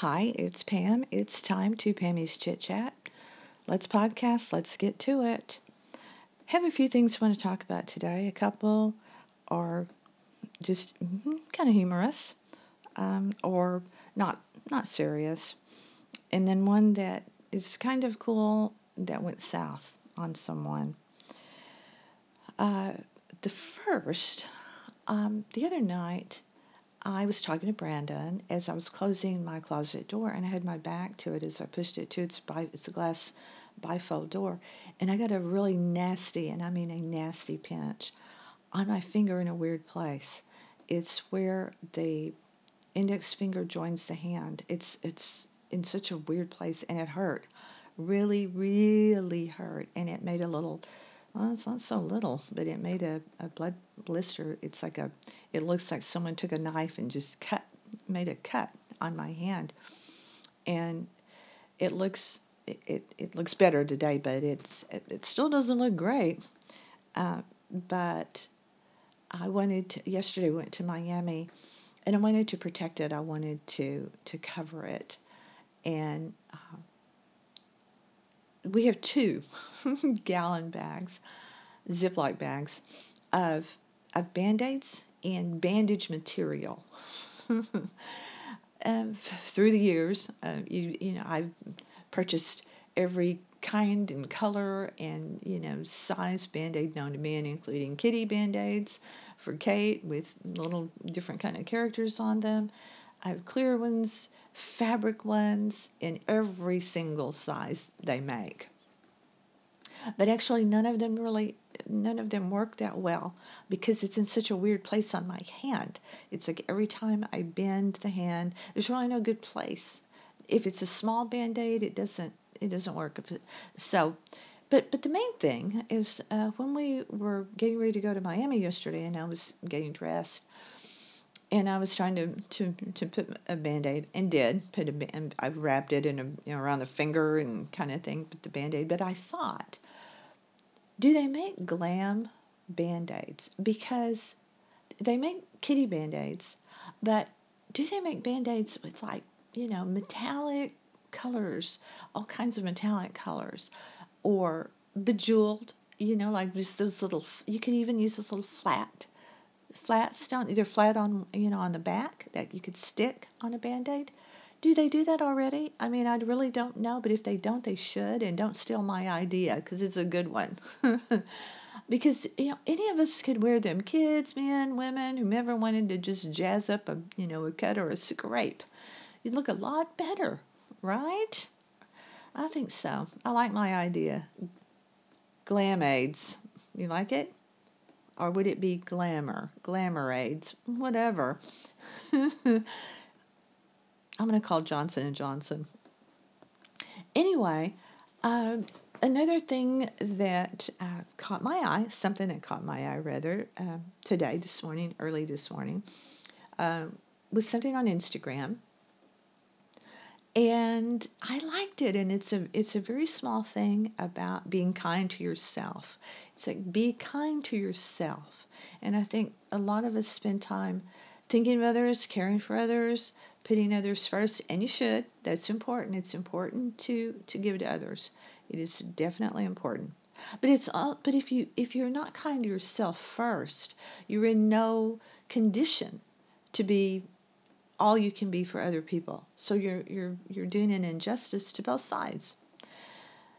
Hi, it's Pam. It's time to Pammy's Chit Chat. Let's podcast. Let's get to it. Have a few things I want to talk about today. A couple are just mm-hmm, kind of humorous, um, or not not serious, and then one that is kind of cool that went south on someone. Uh, the first, um, the other night, I was talking to Brandon as I was closing my closet door, and I had my back to it as I pushed it to its bi- it's a glass bifold door, and I got a really nasty, and I mean a nasty pinch on my finger in a weird place. It's where the index finger joins the hand. It's it's in such a weird place, and it hurt, really, really hurt, and it made a little well, it's not so little, but it made a, a blood blister. It's like a, it looks like someone took a knife and just cut, made a cut on my hand. And it looks, it, it, it looks better today, but it's, it, it still doesn't look great. Uh, but I wanted to, yesterday went to Miami and I wanted to protect it. I wanted to, to cover it. And, uh, we have two gallon bags, Ziploc bags of of band-aids and bandage material. through the years, uh, you you know I've purchased every kind and color and you know size band-aid known to man including kitty band-aids for kate with little different kind of characters on them i have clear ones fabric ones in every single size they make. But actually, none of them really, none of them work that well because it's in such a weird place on my hand. It's like every time I bend the hand, there's really no good place. If it's a small band-aid, it doesn't, it doesn't work. So, but but the main thing is uh, when we were getting ready to go to Miami yesterday, and I was getting dressed and I was trying to to to put a band-aid and did put a and I wrapped it in a you know around the finger and kind of thing put the band-aid. But I thought do they make glam band-aids? Because they make kitty band-aids but do they make band-aids with like you know metallic colors all kinds of metallic colors or bejeweled you know like just those little you can even use those little flat flat stone, either flat on you know on the back that you could stick on a band-aid. Do they do that already? I mean, I really don't know, but if they don't, they should, and don't steal my idea because it's a good one. because you know any of us could wear them, kids, men, women, whomever wanted to just jazz up a you know a cut or a scrape. You'd look a lot better, right? I think so. I like my idea. Glam aids. You like it? Or would it be glamour, glamour aids, whatever. I'm going to call Johnson and Johnson. Anyway, uh, another thing that uh, caught my eye, something that caught my eye rather uh, today, this morning, early this morning, uh, was something on Instagram and I liked it and it's a it's a very small thing about being kind to yourself. It's like be kind to yourself. And I think a lot of us spend time thinking of others, caring for others, putting others first, and you should. That's important. It's important to to give to others. It is definitely important. But it's all but if you if you're not kind to yourself first, you're in no condition to be all you can be for other people. So you're you're you're doing an injustice to both sides.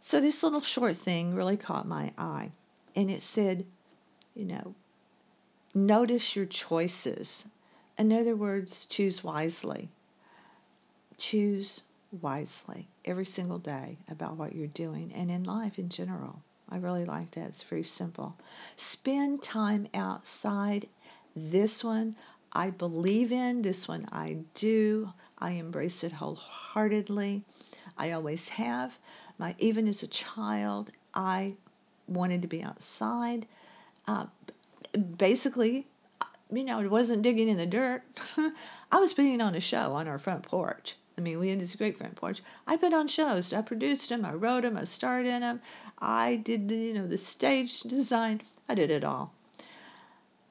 So this little short thing really caught my eye. And it said, you know, notice your choices. In other words, choose wisely. Choose wisely every single day about what you're doing and in life in general. I really like that. It's very simple. Spend time outside. This one, I believe in, this one I do. I embrace it wholeheartedly. I always have. My even as a child, I wanted to be outside. Uh, basically, you know, it wasn't digging in the dirt. I was putting on a show on our front porch. I mean, we had this great front porch. I put on shows. I produced them. I wrote them. I starred in them. I did the, you know, the stage design. I did it all.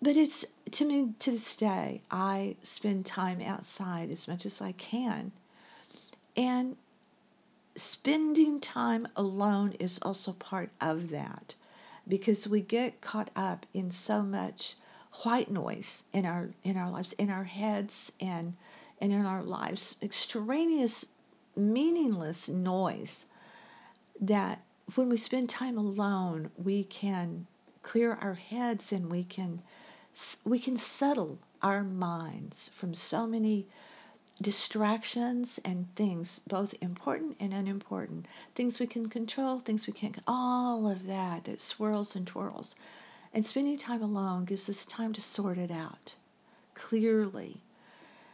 But it's to me to this day, I spend time outside as much as I can. And spending time alone is also part of that because we get caught up in so much white noise in our in our lives in our heads and and in our lives extraneous meaningless noise that when we spend time alone we can clear our heads and we can we can settle our minds from so many distractions and things, both important and unimportant, things we can control, things we can't, all of that that swirls and twirls. And spending time alone gives us time to sort it out clearly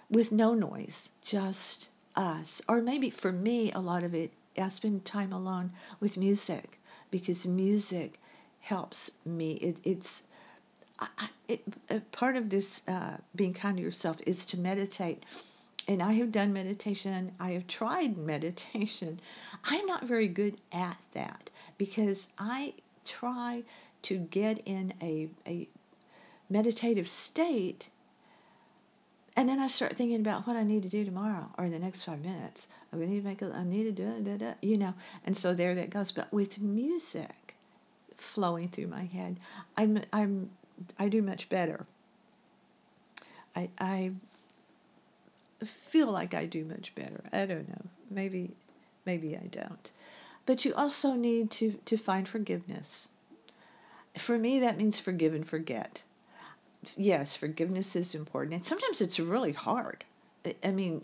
with no noise, just us. Or maybe for me, a lot of it, I spend time alone with music because music helps me. It, it's I, it, part of this uh, being kind to yourself is to meditate and I have done meditation. I have tried meditation. I'm not very good at that because I try to get in a, a meditative state and then I start thinking about what I need to do tomorrow or in the next five minutes. I need to make a, I need to do you know. And so there that goes. But with music flowing through my head, I'm I'm I do much better. I I feel like I do much better. I don't know. Maybe maybe I don't. But you also need to, to find forgiveness. For me, that means forgive and forget. Yes, forgiveness is important. And sometimes it's really hard. I mean,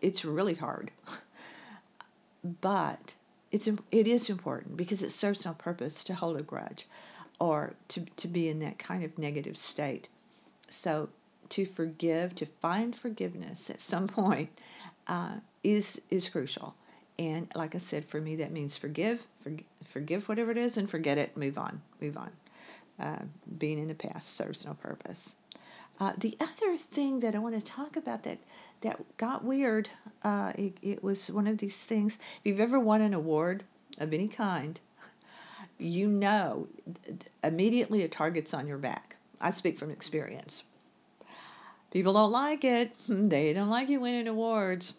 it's really hard. but it's it is important because it serves no purpose to hold a grudge or to, to be in that kind of negative state. So to forgive, to find forgiveness at some point, uh, is is crucial. And like I said, for me, that means forgive, forg- forgive whatever it is, and forget it. Move on, move on. Uh, being in the past serves no purpose. Uh, the other thing that I want to talk about that that got weird, uh, it, it was one of these things. If you've ever won an award of any kind, you know immediately a target's on your back. I speak from experience. People don't like it. They don't like you winning awards,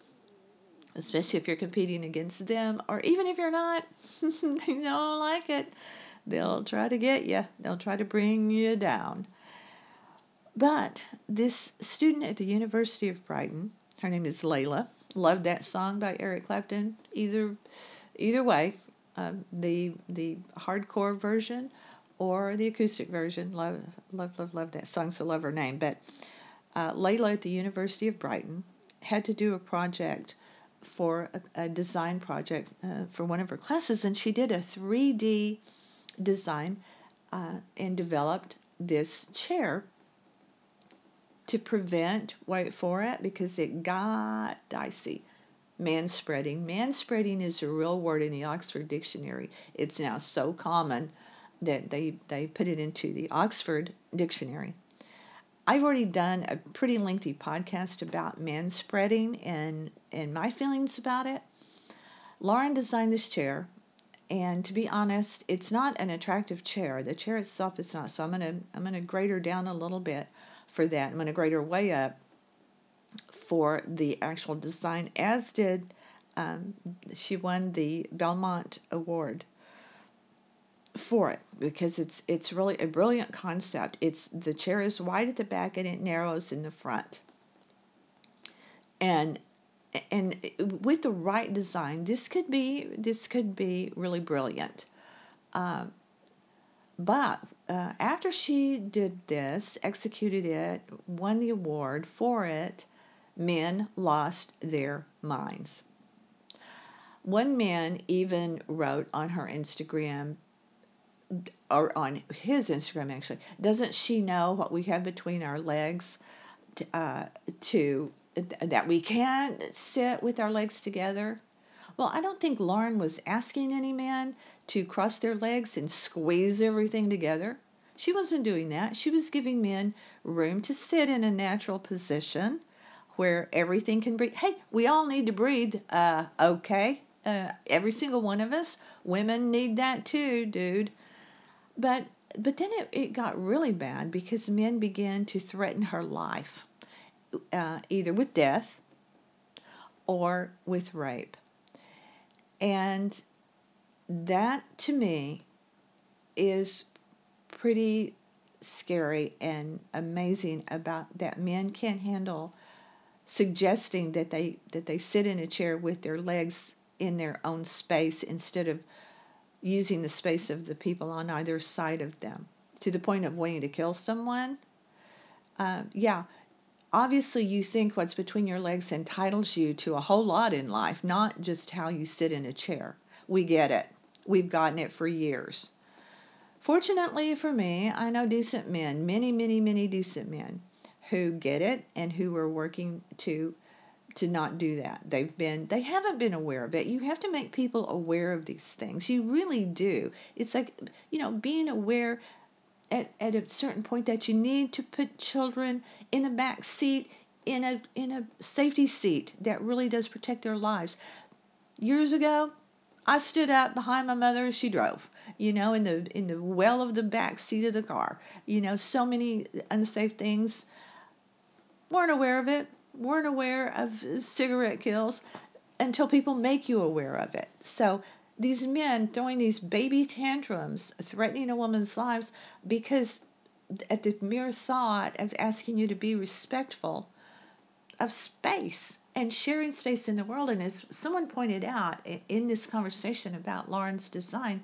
especially if you're competing against them, or even if you're not. they don't like it. They'll try to get you, they'll try to bring you down. But this student at the University of Brighton, her name is Layla, loved that song by Eric Clapton. Either either way, uh, the the hardcore version or the acoustic version. Love love love love that song. So love her name, but uh, Layla at the University of Brighton had to do a project for a, a design project uh, for one of her classes, and she did a 3D design uh, and developed this chair to prevent, wait for it, because it got dicey. Man spreading. Man spreading is a real word in the Oxford Dictionary. It's now so common that they, they put it into the Oxford Dictionary. I've already done a pretty lengthy podcast about man spreading and, and my feelings about it. Lauren designed this chair, and to be honest, it's not an attractive chair. The chair itself is not. So I'm gonna I'm gonna grade her down a little bit for that. I'm gonna grade her way up for the actual design, as did um, she won the Belmond Award for it because it's it's really a brilliant concept. It's the chair is wide at the back and it narrows in the front. And and with the right design, this could be this could be really brilliant. Uh, but uh, after she did this, executed it, won the award for it, men lost their minds. One man even wrote on her Instagram, or on his Instagram actually, doesn't she know what we have between our legs to, uh, to that we can't sit with our legs together? Well, I don't think Lauren was asking any man to cross their legs and squeeze everything together. She wasn't doing that. She was giving men room to sit in a natural position where everything can breathe. Hey, we all need to breathe. Uh, okay. Uh, every single one of us. Women need that too, dude. But but then it, it got really bad because men began to threaten her life, uh, either with death or with rape. And that to me is pretty scary and amazing about that men can't handle suggesting that they that they sit in a chair with their legs in their own space instead of using the space of the people on either side of them to the point of wanting to kill someone. Uh, yeah, obviously you think what's between your legs entitles you to a whole lot in life, not just how you sit in a chair. We get it. We've gotten it for years. Fortunately for me, I know decent men, many, many, many decent men who get it and who are working to to not do that. They've been they haven't been aware of it. You have to make people aware of these things. You really do. It's like, you know, being aware at, at a certain point that you need to put children in a back seat in a in a safety seat that really does protect their lives. Years ago, I stood up behind my mother as she drove, you know, in the in the well of the back seat of the car. You know, so many unsafe things. Weren't aware of it weren't aware of cigarette kills until people make you aware of it. So these men throwing these baby tantrums, threatening a woman's lives because at the mere thought of asking you to be respectful of space and sharing space in the world. And as someone pointed out in this conversation about Lauren's design,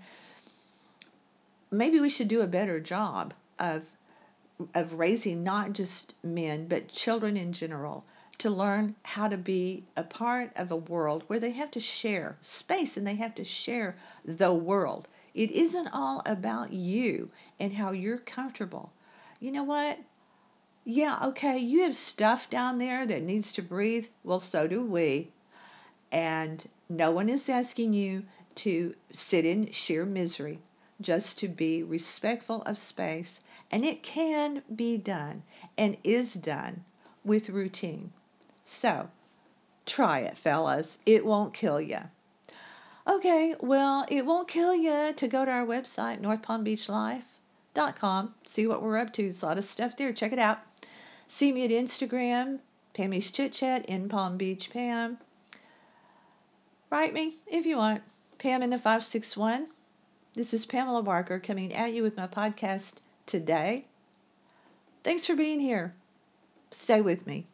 maybe we should do a better job of of raising not just men but children in general to learn how to be a part of a world where they have to share space and they have to share the world. It isn't all about you and how you're comfortable. You know what? Yeah, okay, you have stuff down there that needs to breathe. Well, so do we. And no one is asking you to sit in sheer misery, just to be respectful of space. And it can be done and is done with routine. So, try it, fellas. It won't kill you. Okay, well, it won't kill you to go to our website, northpalmbeachlife.com. See what we're up to. There's a lot of stuff there. Check it out. See me at Instagram, Pammy's Chit Chat in Palm Beach Pam. Write me if you want. Pam in the 561. This is Pamela Barker coming at you with my podcast today. Thanks for being here. Stay with me.